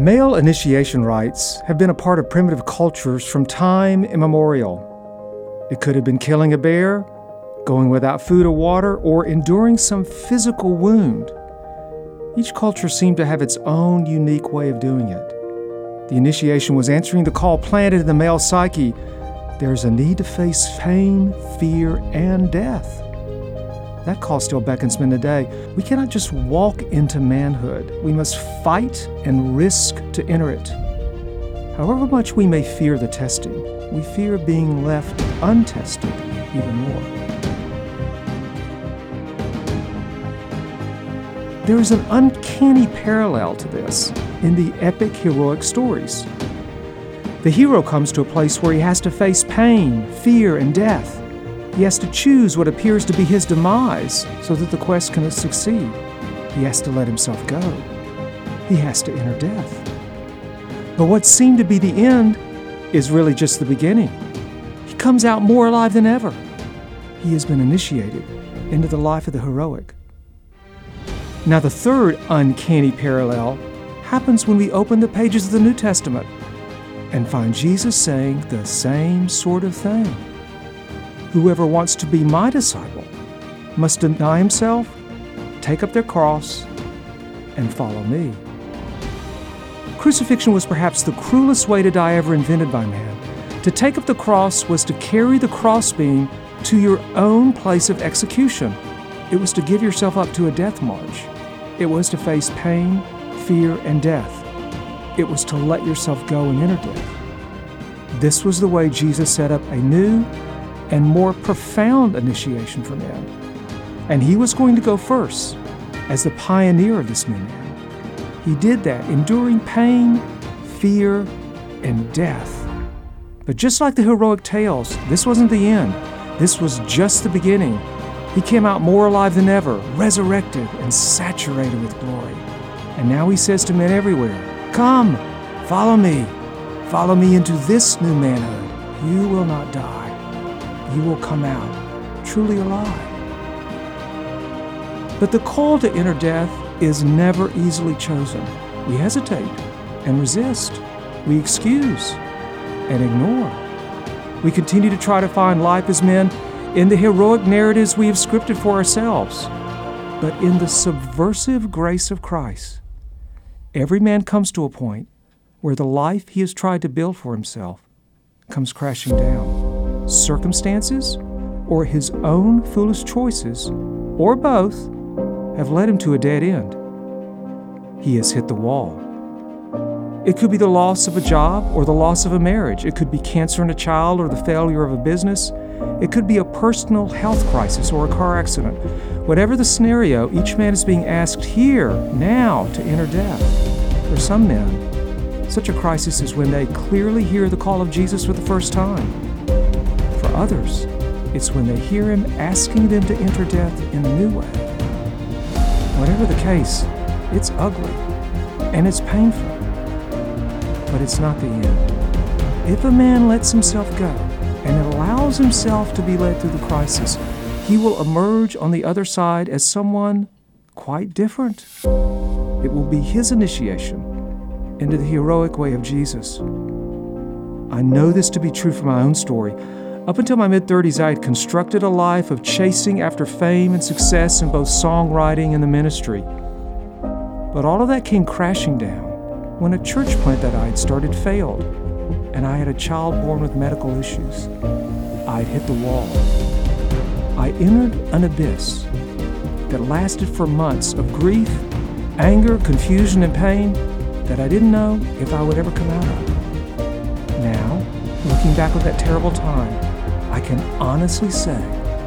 Male initiation rites have been a part of primitive cultures from time immemorial. It could have been killing a bear, going without food or water, or enduring some physical wound. Each culture seemed to have its own unique way of doing it. The initiation was answering the call planted in the male psyche there's a need to face pain, fear, and death. That call still beckons men today. We cannot just walk into manhood. We must fight and risk to enter it. However much we may fear the testing, we fear being left untested even more. There is an uncanny parallel to this in the epic heroic stories. The hero comes to a place where he has to face pain, fear, and death. He has to choose what appears to be his demise so that the quest can succeed. He has to let himself go. He has to enter death. But what seemed to be the end is really just the beginning. He comes out more alive than ever. He has been initiated into the life of the heroic. Now, the third uncanny parallel happens when we open the pages of the New Testament and find Jesus saying the same sort of thing. Whoever wants to be my disciple must deny himself, take up their cross, and follow me. Crucifixion was perhaps the cruelest way to die ever invented by man. To take up the cross was to carry the crossbeam to your own place of execution. It was to give yourself up to a death march. It was to face pain, fear, and death. It was to let yourself go and enter death. This was the way Jesus set up a new and more profound initiation for men. And he was going to go first as the pioneer of this new man. He did that, enduring pain, fear, and death. But just like the heroic tales, this wasn't the end. This was just the beginning. He came out more alive than ever, resurrected and saturated with glory. And now he says to men everywhere, Come, follow me. Follow me into this new manhood. You will not die you will come out truly alive. But the call to enter death is never easily chosen. We hesitate and resist. We excuse and ignore. We continue to try to find life as men in the heroic narratives we have scripted for ourselves. But in the subversive grace of Christ, every man comes to a point where the life he has tried to build for himself comes crashing down circumstances, or his own foolish choices, or both, have led him to a dead end. He has hit the wall. It could be the loss of a job or the loss of a marriage. It could be cancer in a child or the failure of a business. It could be a personal health crisis or a car accident. Whatever the scenario, each man is being asked here, now, to enter death. For some men, such a crisis is when they clearly hear the call of Jesus for the first time others, it's when they hear Him asking them to enter death in a new way. Whatever the case, it's ugly and it's painful, but it's not the end. If a man lets himself go and allows himself to be led through the crisis, he will emerge on the other side as someone quite different. It will be his initiation into the heroic way of Jesus. I know this to be true from my own story. Up until my mid 30s, I had constructed a life of chasing after fame and success in both songwriting and the ministry. But all of that came crashing down when a church plant that I had started failed, and I had a child born with medical issues. I had hit the wall. I entered an abyss that lasted for months of grief, anger, confusion, and pain that I didn't know if I would ever come out of. Now, looking back on that terrible time, I can honestly say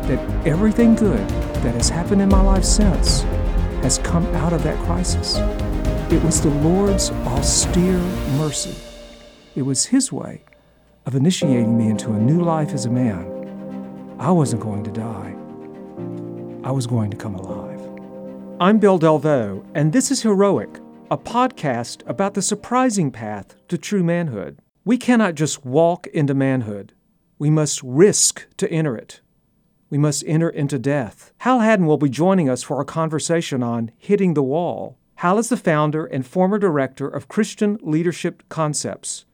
that everything good that has happened in my life since has come out of that crisis. It was the Lord's austere mercy. It was His way of initiating me into a new life as a man. I wasn't going to die, I was going to come alive. I'm Bill Delvaux, and this is Heroic, a podcast about the surprising path to true manhood. We cannot just walk into manhood. We must risk to enter it. We must enter into death. Hal Haddon will be joining us for our conversation on hitting the wall. Hal is the founder and former director of Christian Leadership Concepts,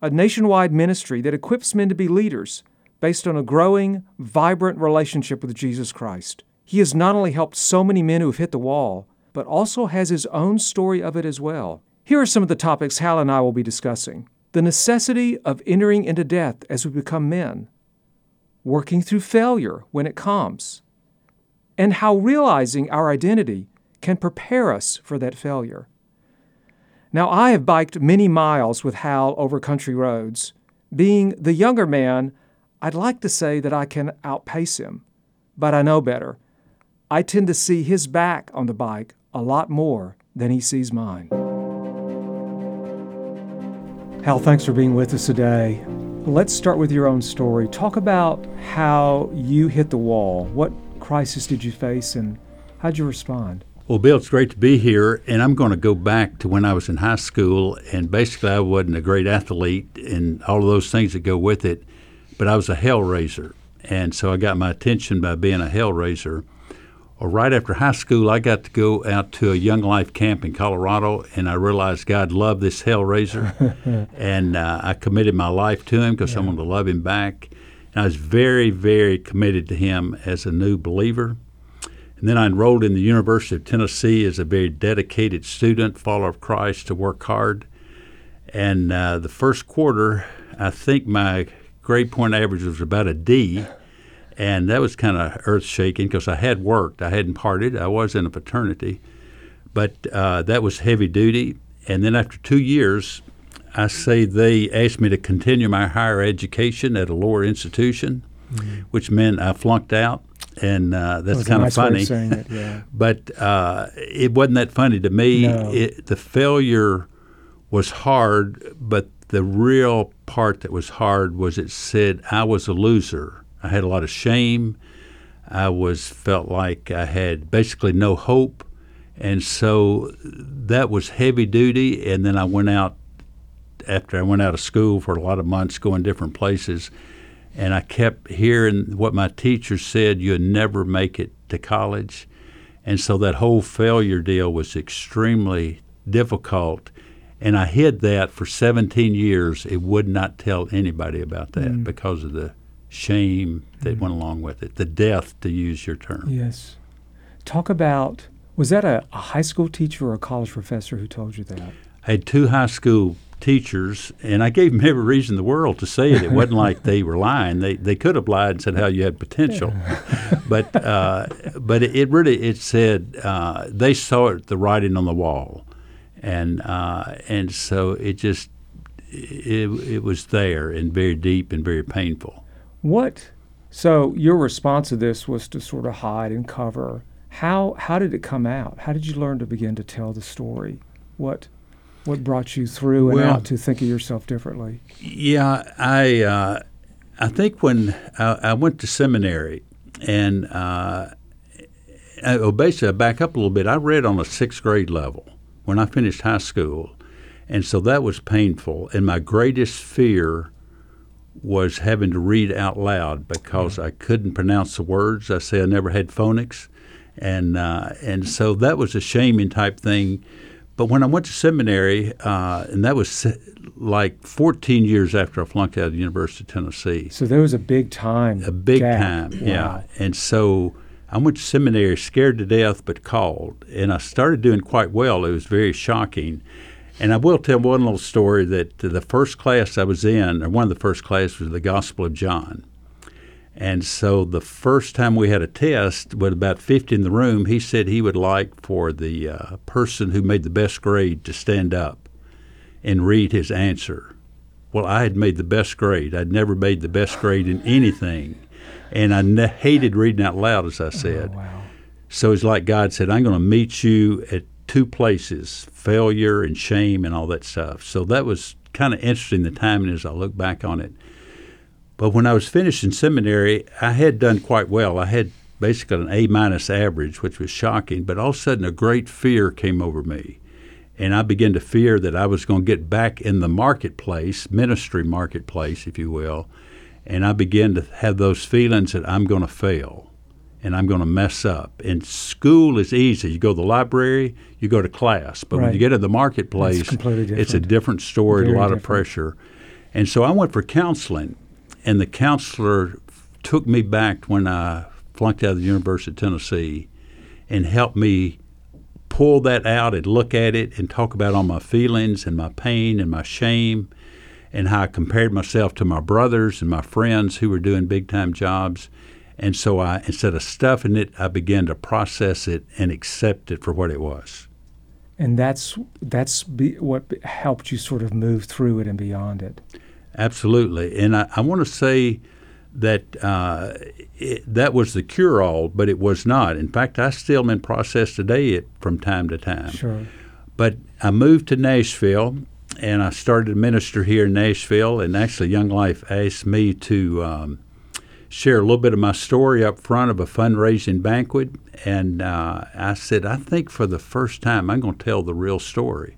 a nationwide ministry that equips men to be leaders based on a growing, vibrant relationship with Jesus Christ. He has not only helped so many men who have hit the wall, but also has his own story of it as well. Here are some of the topics Hal and I will be discussing the necessity of entering into death as we become men, working through failure when it comes, and how realizing our identity can prepare us for that failure. Now, I have biked many miles with Hal over country roads. Being the younger man, I'd like to say that I can outpace him, but I know better. I tend to see his back on the bike a lot more than he sees mine. Hal, thanks for being with us today. Let's start with your own story. Talk about how you hit the wall. What crisis did you face and how'd you respond? Well, Bill, it's great to be here, and I'm going to go back to when I was in high school, and basically I wasn't a great athlete and all of those things that go with it, but I was a hell raiser, and so I got my attention by being a hell raiser right after high school, I got to go out to a Young Life camp in Colorado, and I realized God loved this Hellraiser, and uh, I committed my life to Him because yeah. I wanted to love Him back. And I was very, very committed to Him as a new believer. And then I enrolled in the University of Tennessee as a very dedicated student, follower of Christ, to work hard. And uh, the first quarter, I think my grade point average was about a D and that was kind of earth shaking because I had worked. I hadn't parted. I was in a fraternity, but uh, that was heavy duty. And then after two years, I say they asked me to continue my higher education at a lower institution, mm-hmm. which meant I flunked out. And uh, that's kind nice of funny. It, yeah. but uh, it wasn't that funny to me. No. It, the failure was hard, but the real part that was hard was it said I was a loser I had a lot of shame. I was felt like I had basically no hope, and so that was heavy duty. And then I went out after I went out of school for a lot of months, going different places, and I kept hearing what my teachers said: "You'll never make it to college." And so that whole failure deal was extremely difficult. And I hid that for 17 years. It would not tell anybody about that mm. because of the shame that mm went along with it, the death, to use your term. Yes. Talk about was that a, a, high school teacher or a college professor who told you that? I had two high school teachers, and I gave them every reason in the world to say it. It wasn't like they were lying. They they could have lied and said how you had potential, but uh, but it, it, really it said uh, they saw it the writing on the wall, and uh, and so it just it, it was there and very deep and very painful. What? So your response to this was to sort of hide and cover. How how did it come out? How did you learn to begin to tell the story? What what brought you through and well, out to think of yourself differently? Yeah, I uh, I think when I, I, went to seminary and uh, I, well, basically I back up a little bit. I read on a sixth grade level when I finished high school, and so that was painful. And my greatest fear was having to read out loud because I couldn't pronounce the words. I say I never had phonics, and uh, and so that was a shaming type thing. But when I went to seminary, uh, and that was like 14 years after I flunked out of the University of Tennessee. So there was a big time. A big gap. time, wow. yeah. And so I went to seminary, scared to death, but called, and I started doing quite well. It was very shocking. And I will tell one little story that the first class I was in, or one of the first classes, was the Gospel of John. And so the first time we had a test, with about 50 in the room, he said he would like for the uh, person who made the best grade to stand up and read his answer. Well, I had made the best grade. I'd never made the best grade in anything. And I hated reading out loud, as I said. Oh, wow. So it's like God said, I'm going to meet you at two places failure and shame and all that stuff. So that was kind of interesting the timing as I look back on it. But when I was finished in seminary, I had done quite well. I had basically an A minus average, which was shocking. But all of a sudden, a great fear came over me. And I began to fear that I was going to get back in the marketplace, ministry marketplace, if you will. And I began to have those feelings that I'm going to fail and I'm going to mess up. And school is easy. You go to the library, you go to class. But when you get in the marketplace, It's it's a different. different story, Very a lot of pressure. And so I went for counseling, and the counselor took me back when I flunked out of the University of Tennessee and helped me pull that out and look at it and talk about all my feelings and my pain and my shame and how I compared myself to my brothers and my friends who were doing big time jobs. And so I instead of stuffing it, I began to process it and accept it for what it was. And that's that's be, what helped you sort of move through it and beyond it. Absolutely. And I, I want to say that uh, it, that was the cure all, but it was not. In fact, I still am in process today it, from time to time. Sure. But I moved to Nashville and I started to minister here in Nashville. And actually, Young Life asked me to um, share a little bit of my story up front of a fundraising banquet. And uh, I said, I think for the first time, I'm going to tell the real story.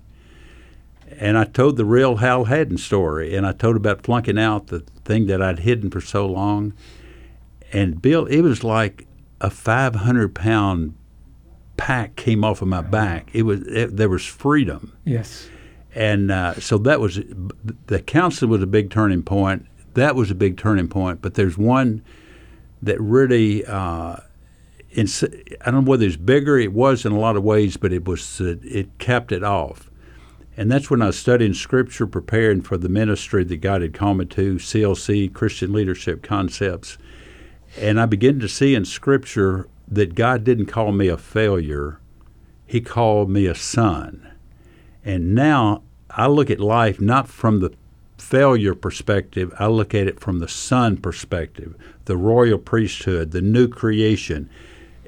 And I told the real Hal Haddon story. And I told about flunking out the thing that I'd hidden for so long. And Bill, it was like a 500 pound pack came off of my back. It was it, there was freedom, Yes. and uh, so that was the counseling was a big turning point. That was a big turning point. But there's one that really, uh, in, I don't know whether it's bigger. It was in a lot of ways, but it was uh, it kept it off. And that's when I was studying Scripture, preparing for the ministry that God had called me to, CLC, Christian Leadership Concepts. And I began to see in Scripture that God didn't call me a failure, He called me a son. And now I look at life not from the failure perspective, I look at it from the son perspective, the royal priesthood, the new creation.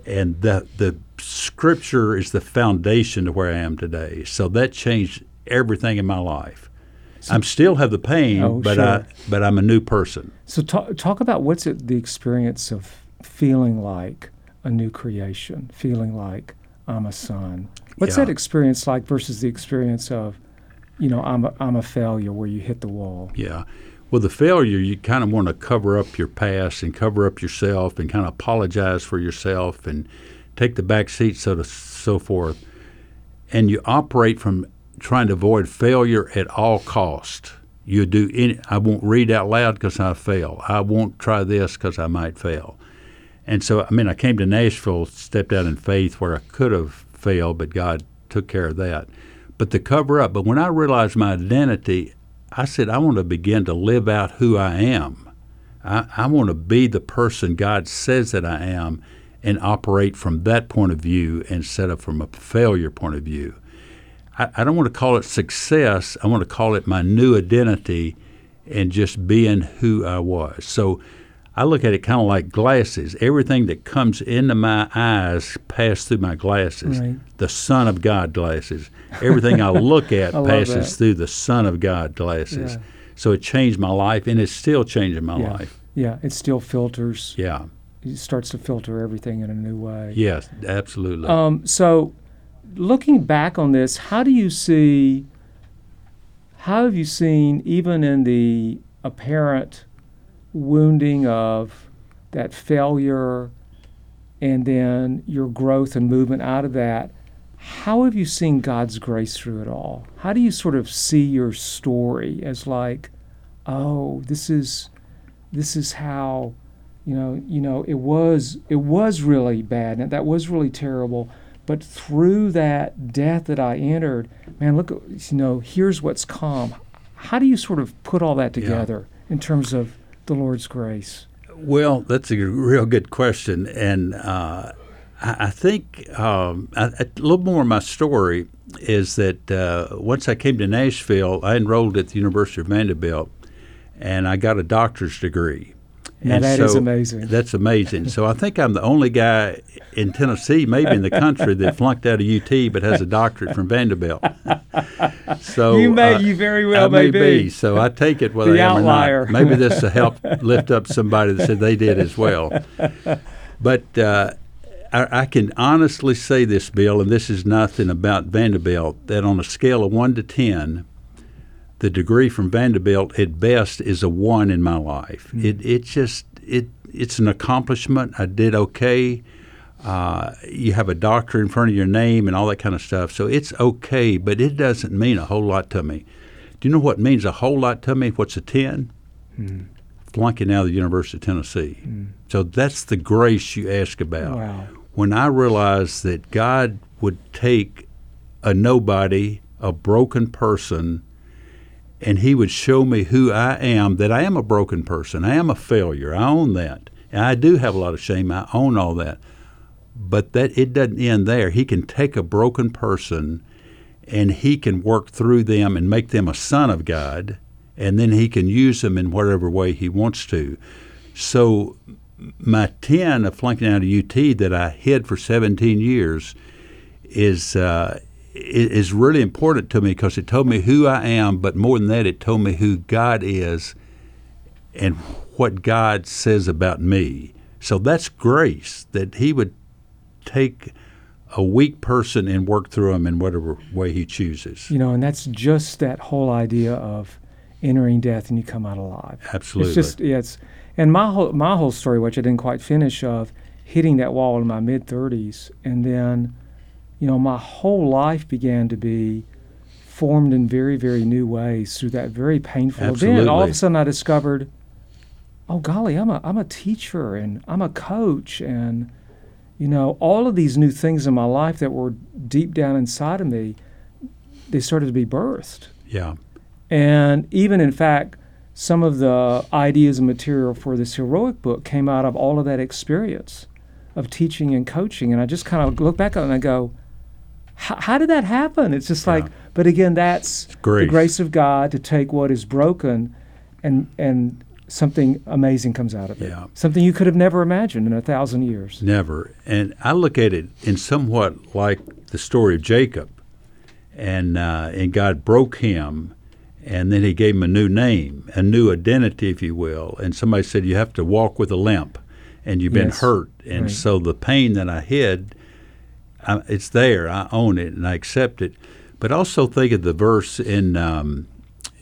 And the, the Scripture is the foundation to where I am today. So that changed everything in my life. I'm still have the pain, Oh, but sure. I but I'm a new person. So talk talk about what's it the experience of feeling like a new creation, feeling like I'm a son. What's Yeah. that experience like versus the experience of, you know, I'm a, I'm a failure where you hit the wall. Yeah. Well, the failure, you kind of want to cover up your past and cover up yourself and kind of apologize for yourself and take the back seat, so to so forth. And you operate from trying to avoid failure at all cost. You do any. I won't read out loud because I fail. I won't try this because I might fail. And so, I mean, I came to Nashville, stepped out in faith where I could have failed, but God took care of that. But the cover up. But when I realized my identity, I said, I want to begin to live out who I am. I, I want to be the person God says that I am and operate from that point of view instead of from a failure point of view. I, I don't want to call it success. I want to call it my new identity and just being who I was. So I look at it kind of like glasses. Everything that comes into my eyes passes through my glasses. Right. The Son of God glasses. Everything I look at I passes through the Son of God glasses. Yeah. So it changed my life, and it's still changing my yeah. life. Yeah, it still filters. Yeah. It starts to filter everything in a new way. Yes, absolutely. Um, so, looking back on this, how do you see? How have you seen, even in the apparent wounding of that failure, and then your growth and movement out of that? How have you seen God's grace through it all? How do you sort of see your story as like, oh, this is, this is how you know you know it was it was really bad and that was really terrible but through that death that i entered man look you know here's what's come how do you sort of put all that together in terms of the lord's grace Well, that's a real good question, and uh, I, I think um, I, a little more of my story is that uh, once I came to Nashville, I enrolled at the University of Vanderbilt, and I got a doctor's degree. Now And that is amazing. That's amazing. so I think I'm the only guy in Tennessee, maybe in the country, that flunked out of UT but has a doctorate from Vanderbilt. so you may uh, you very well I may be. be. So I take it whether The I am outlier. or not. Maybe this will help lift up somebody that said they did as well. But uh, I, I can honestly say this, Bill, and this is nothing about Vanderbilt, that on a scale of 1 to 10, the degree from Vanderbilt at best is a 1 in my life. It, it just, it, it's an accomplishment. I did okay. Uh, you have a doctor in front of your name and all that kind of stuff. So it's okay, but it doesn't mean a whole lot to me. Do you know what means a whole lot to me? What's a 10? Mm. Flunking out of the University of Tennessee. Mm. So that's the grace you ask about. Wow. When I realized that God would take a nobody, a broken person, and He would show me who I am, that I am a broken person. I am a failure. I own that. And I do have a lot of shame. I own all that. But that it doesn't end there. He can take a broken person and he can work through them and make them a son of God, and then he can use them in whatever way he wants to. So my 10 of flunking out of UT that I hid for 17 years is uh, is really important to me because it told me who I am, but more than that, it told me who God is and what God says about me. So that's grace that He would take a weak person and work through them in whatever way He chooses. You know, and that's just that whole idea of entering death and you come out alive. Absolutely. It's just yeah, it's and my whole my whole story, which I didn't quite finish, of hitting that wall in my mid thirties, and then, you know, my whole life began to be formed in very very new ways through that very painful Absolutely. event. All of a sudden, I discovered, oh golly, I'm a I'm a teacher and I'm a coach and. You know, all of these new things in my life that were deep down inside of me, they started to be birthed. Yeah. And even in fact, some of the ideas and material for this heroic book came out of all of that experience of teaching and coaching. And I just kind of look back on it and I go, how did that happen? It's just like, Yeah. but again, that's the grace. grace of God to take what is broken and and something amazing comes out of it. Yeah. Something you could have never imagined in a thousand years. Never. And I look at it in somewhat like the story of Jacob. And, uh, and God broke him, and then he gave him a new name, a new identity, if you will. And somebody said, You have to walk with a limp, and you've been Yes. hurt. And Right. so the pain that I hid, I, it's there. I own it, and I accept it. But also think of the verse in um,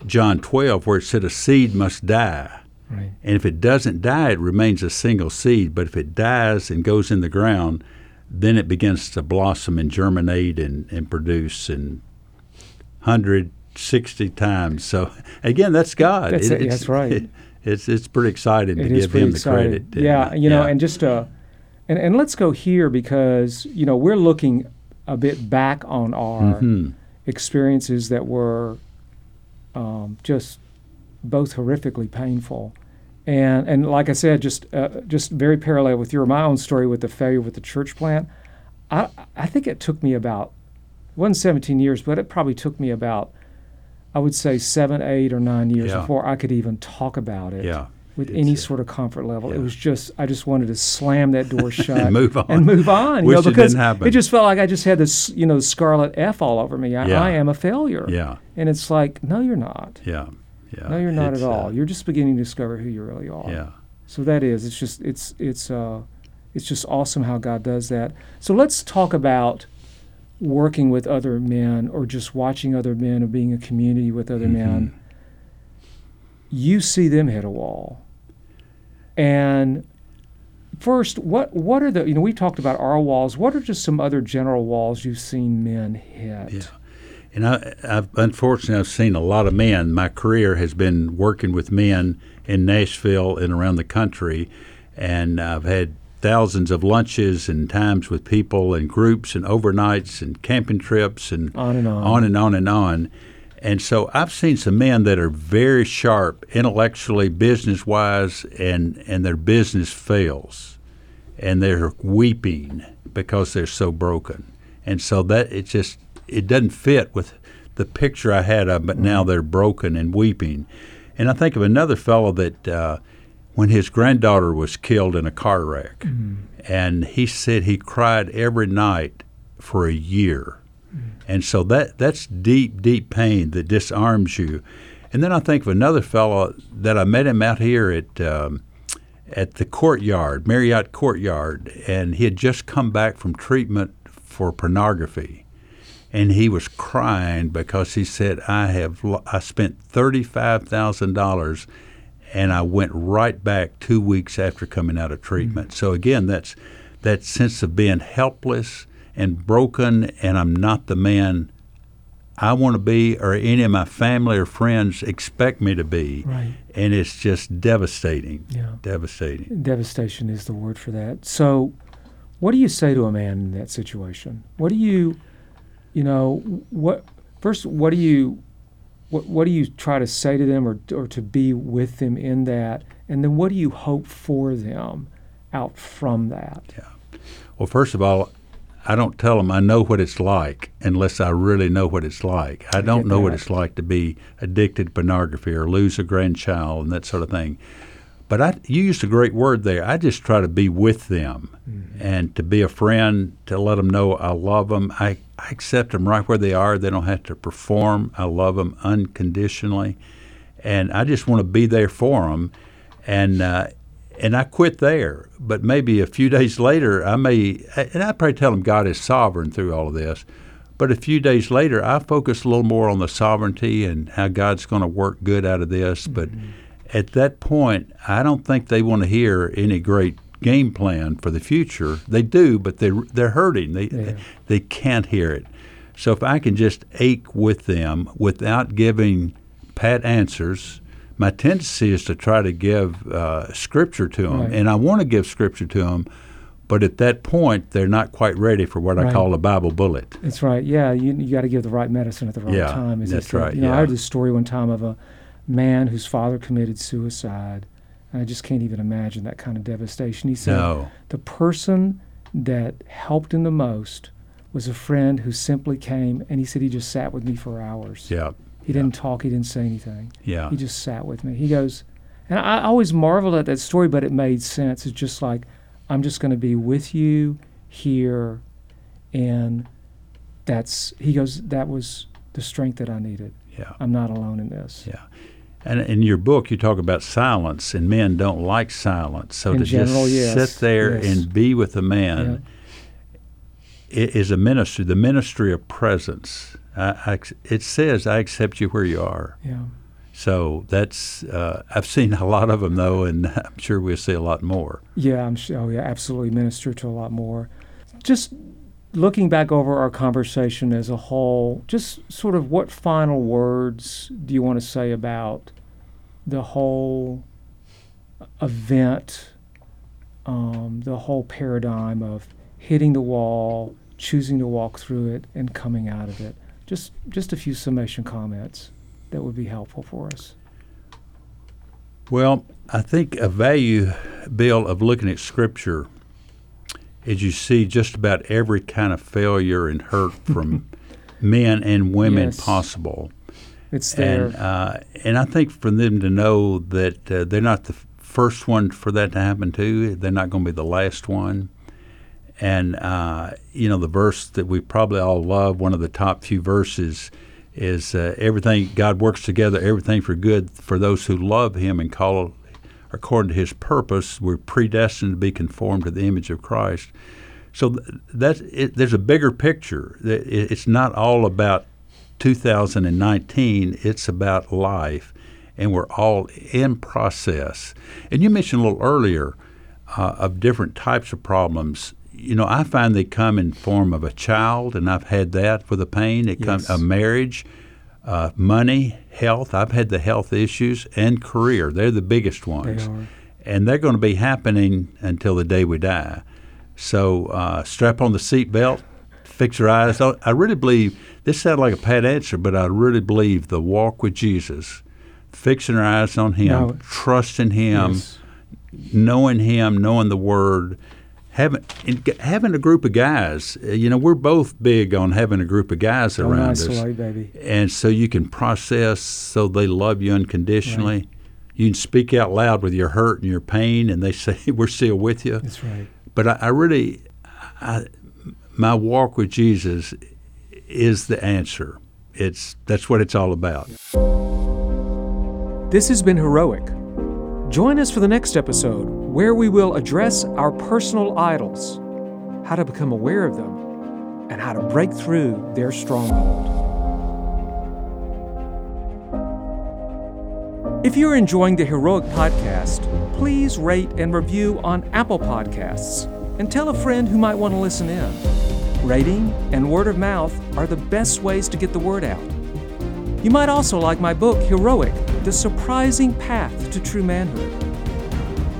John 12 where it said, A seed must die. Right. And if it doesn't die, it remains a single seed. But if it dies and goes in the ground, then it begins to blossom and germinate and, and produce and 160 times. So again, that's God. That's it, that's right. it's it's pretty exciting to give him the exciting. credit. Yeah, uh, you know, and just uh, and and let's go here because you know we're looking a bit back on our Mhm. experiences that were um, just both horrifically painful, and and like I said, just uh, just very parallel with your my own story with the failure with the church plant. I I think it took me about it wasn't 17 years, but it probably took me about I would say seven, eight, or nine years Yeah. before I could even talk about it yeah. With It's, any sort of comfort level. It was just I just wanted to slam that door shut And move on. and move on. Know, it didn't happen. it just felt like I just had this you know scarlet F all over me. I, Yeah. I am a failure. Yeah. And it's like no, you're not. Yeah. Yeah. No, you're not It's, at all. uh, you're just beginning to discover who you really are. yeah. So that is. It's just it's it's uh it's just awesome how God does that. So let's talk about working with other men or just watching other men or being a community with other men. You see them hit a wall. And first, what what are the you know, we talked about our walls. What are just some other general walls you've seen men hit? Yeah. And I, I've unfortunately I've seen a lot of men. My career has been working with men in Nashville and around the country, and I've had thousands of lunches and times with people and groups and overnights and camping trips and On and on. on and on and on. And so I've seen some men that are very sharp intellectually, business wise, and, and their business fails. And they're weeping because they're so broken. And so that it just it doesn't fit with the picture I had of but now they're broken and weeping. And I think of another fellow that uh, when his granddaughter was killed in a car wreck, and he said he cried every night for a year. And so that that's deep, deep pain that disarms you. And then I think of another fellow that I met him out here at um, at the courtyard, Marriott Courtyard, and he had just come back from treatment for pornography, and he was crying because he said, "I have I spent thirty five thousand dollars." and I went right back two weeks after coming out of treatment. Mm-hmm. So again, that's that sense of being helpless and broken, and I'm not the man I want to be, or any of my family or friends expect me to be, Right. and it's just devastating. Yeah. Devastating. Devastation is the word for that. So, what do you say to a man in that situation? What do you, you know, what first? What do you, what what do you try to say to them, or or to be with them in that, and then what do you hope for them out from that? Yeah. Well, first of all, I don't tell them I know what it's like unless I really know what it's like. I don't know what it's like to be addicted to pornography or lose a grandchild and that sort of thing. But I, you used a great word there. I just try to be with them and to be a friend, to let them know I love them. I, I accept them right where they are. They don't have to perform. I love them unconditionally. And I just want to be there for them. And, uh, and I quit there. But maybe a few days later, I may, and I probably tell them God is sovereign through all of this. But a few days later, I focus a little more on the sovereignty and how God's going to work good out of this. Mm-hmm. But at that point, I don't think they want to hear any great game plan for the future. They do, but they they're hurting. They Yeah. they can't hear it. So if I can just ache with them without giving pat answers, my tendency is to try to give uh, scripture to them, Right. and I want to give scripture to them. But at that point, they're not quite ready for what I call a Bible bullet. That's right. Yeah, you you got to give the right medicine at the right Yeah, time. as you that's right, You know, yeah. I heard this story one time of a man whose father committed suicide, and I just can't even imagine that kind of devastation. He said No, the person that helped him the most was a friend who simply came, and he said he just sat with me for hours. yeah, He didn't talk. He didn't say anything. yeah, He just sat with me. He goes, and I always marveled at that story, but it made sense. It's just like, I'm just going to be with you here. And that's, he goes, that was the strength that I needed. yeah. I'm not alone in this. Yeah. And in your book, you talk about silence, and men don't like silence. So In to general, just yes, sit there yes. and be with a man i- is a ministry, the ministry of presence. I, I, it says, I accept you where you are. Yeah. So that's, uh, I've seen a lot of them, though, and I'm sure we'll see a lot more. Yeah, I'm sure. Oh, yeah, absolutely. Minister to a lot more. Just looking back over our conversation as a whole, just sort of what final words do you want to say about the whole event, um, the whole paradigm of hitting the wall, choosing to walk through it, and coming out of it? Just, just a few summation comments that would be helpful for us. Well, I think a value, Bill, of looking at Scripture is you see just about every kind of failure and hurt from men and women Yes. possible. It's there. And, uh, and I think for them to know that uh, they're not the first one for that to happen to, they're not going to be the last one. And, uh, you know, the verse that we probably all love, one of the top few verses, is uh, everything, God works together, everything for good for those who love Him and call according to His purpose. We're predestined to be conformed to the image of Christ. So th- that's it, there's a bigger picture. It's not all about 2019. It's about life, and we're all in process. And you mentioned a little earlier uh, of different types of problems. You know, I find they come in form of a child, and I've had that for the pain. It comes a marriage, uh, money, health. I've had the health issues and career. They're the biggest ones, are. and they're going to be happening until the day we die. So uh, strap on the seatbelt, fix your eyes. I I really believe this sounds like a pat answer, but I really believe the walk with Jesus, fixing our eyes on Him, No. trusting Him, Yes. knowing Him, knowing the Word, having and having a group of guys. uh, You know, we're both big on having a group of guys Don't around us, isolate, baby. and so you can process, so they love you unconditionally. You can speak out loud with your hurt and your pain, and they say we're still with you. That's right. But I, I really, I, my walk with Jesus is the answer. It's that's what it's all about. This has been Heroic. Join us for the next episode where we will address our personal idols, how to become aware of them, and how to break through their stronghold. If you're enjoying the Heroic Podcast, please rate and review on Apple Podcasts and tell a friend who might want to listen in. Rating and word of mouth are the best ways to get the word out. You might also like my book, Heroic The Surprising Path to True Manhood.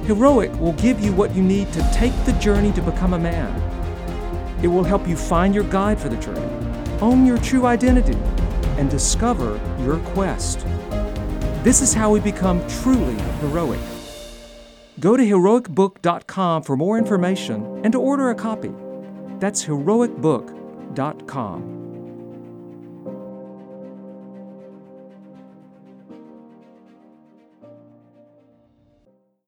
Heroic will give you what you need to take the journey to become a man. It will help you find your guide for the journey, own your true identity, and discover your quest. This is how we become truly heroic. Go to heroicbook.com for more information and to order a copy. That's heroicbook.com.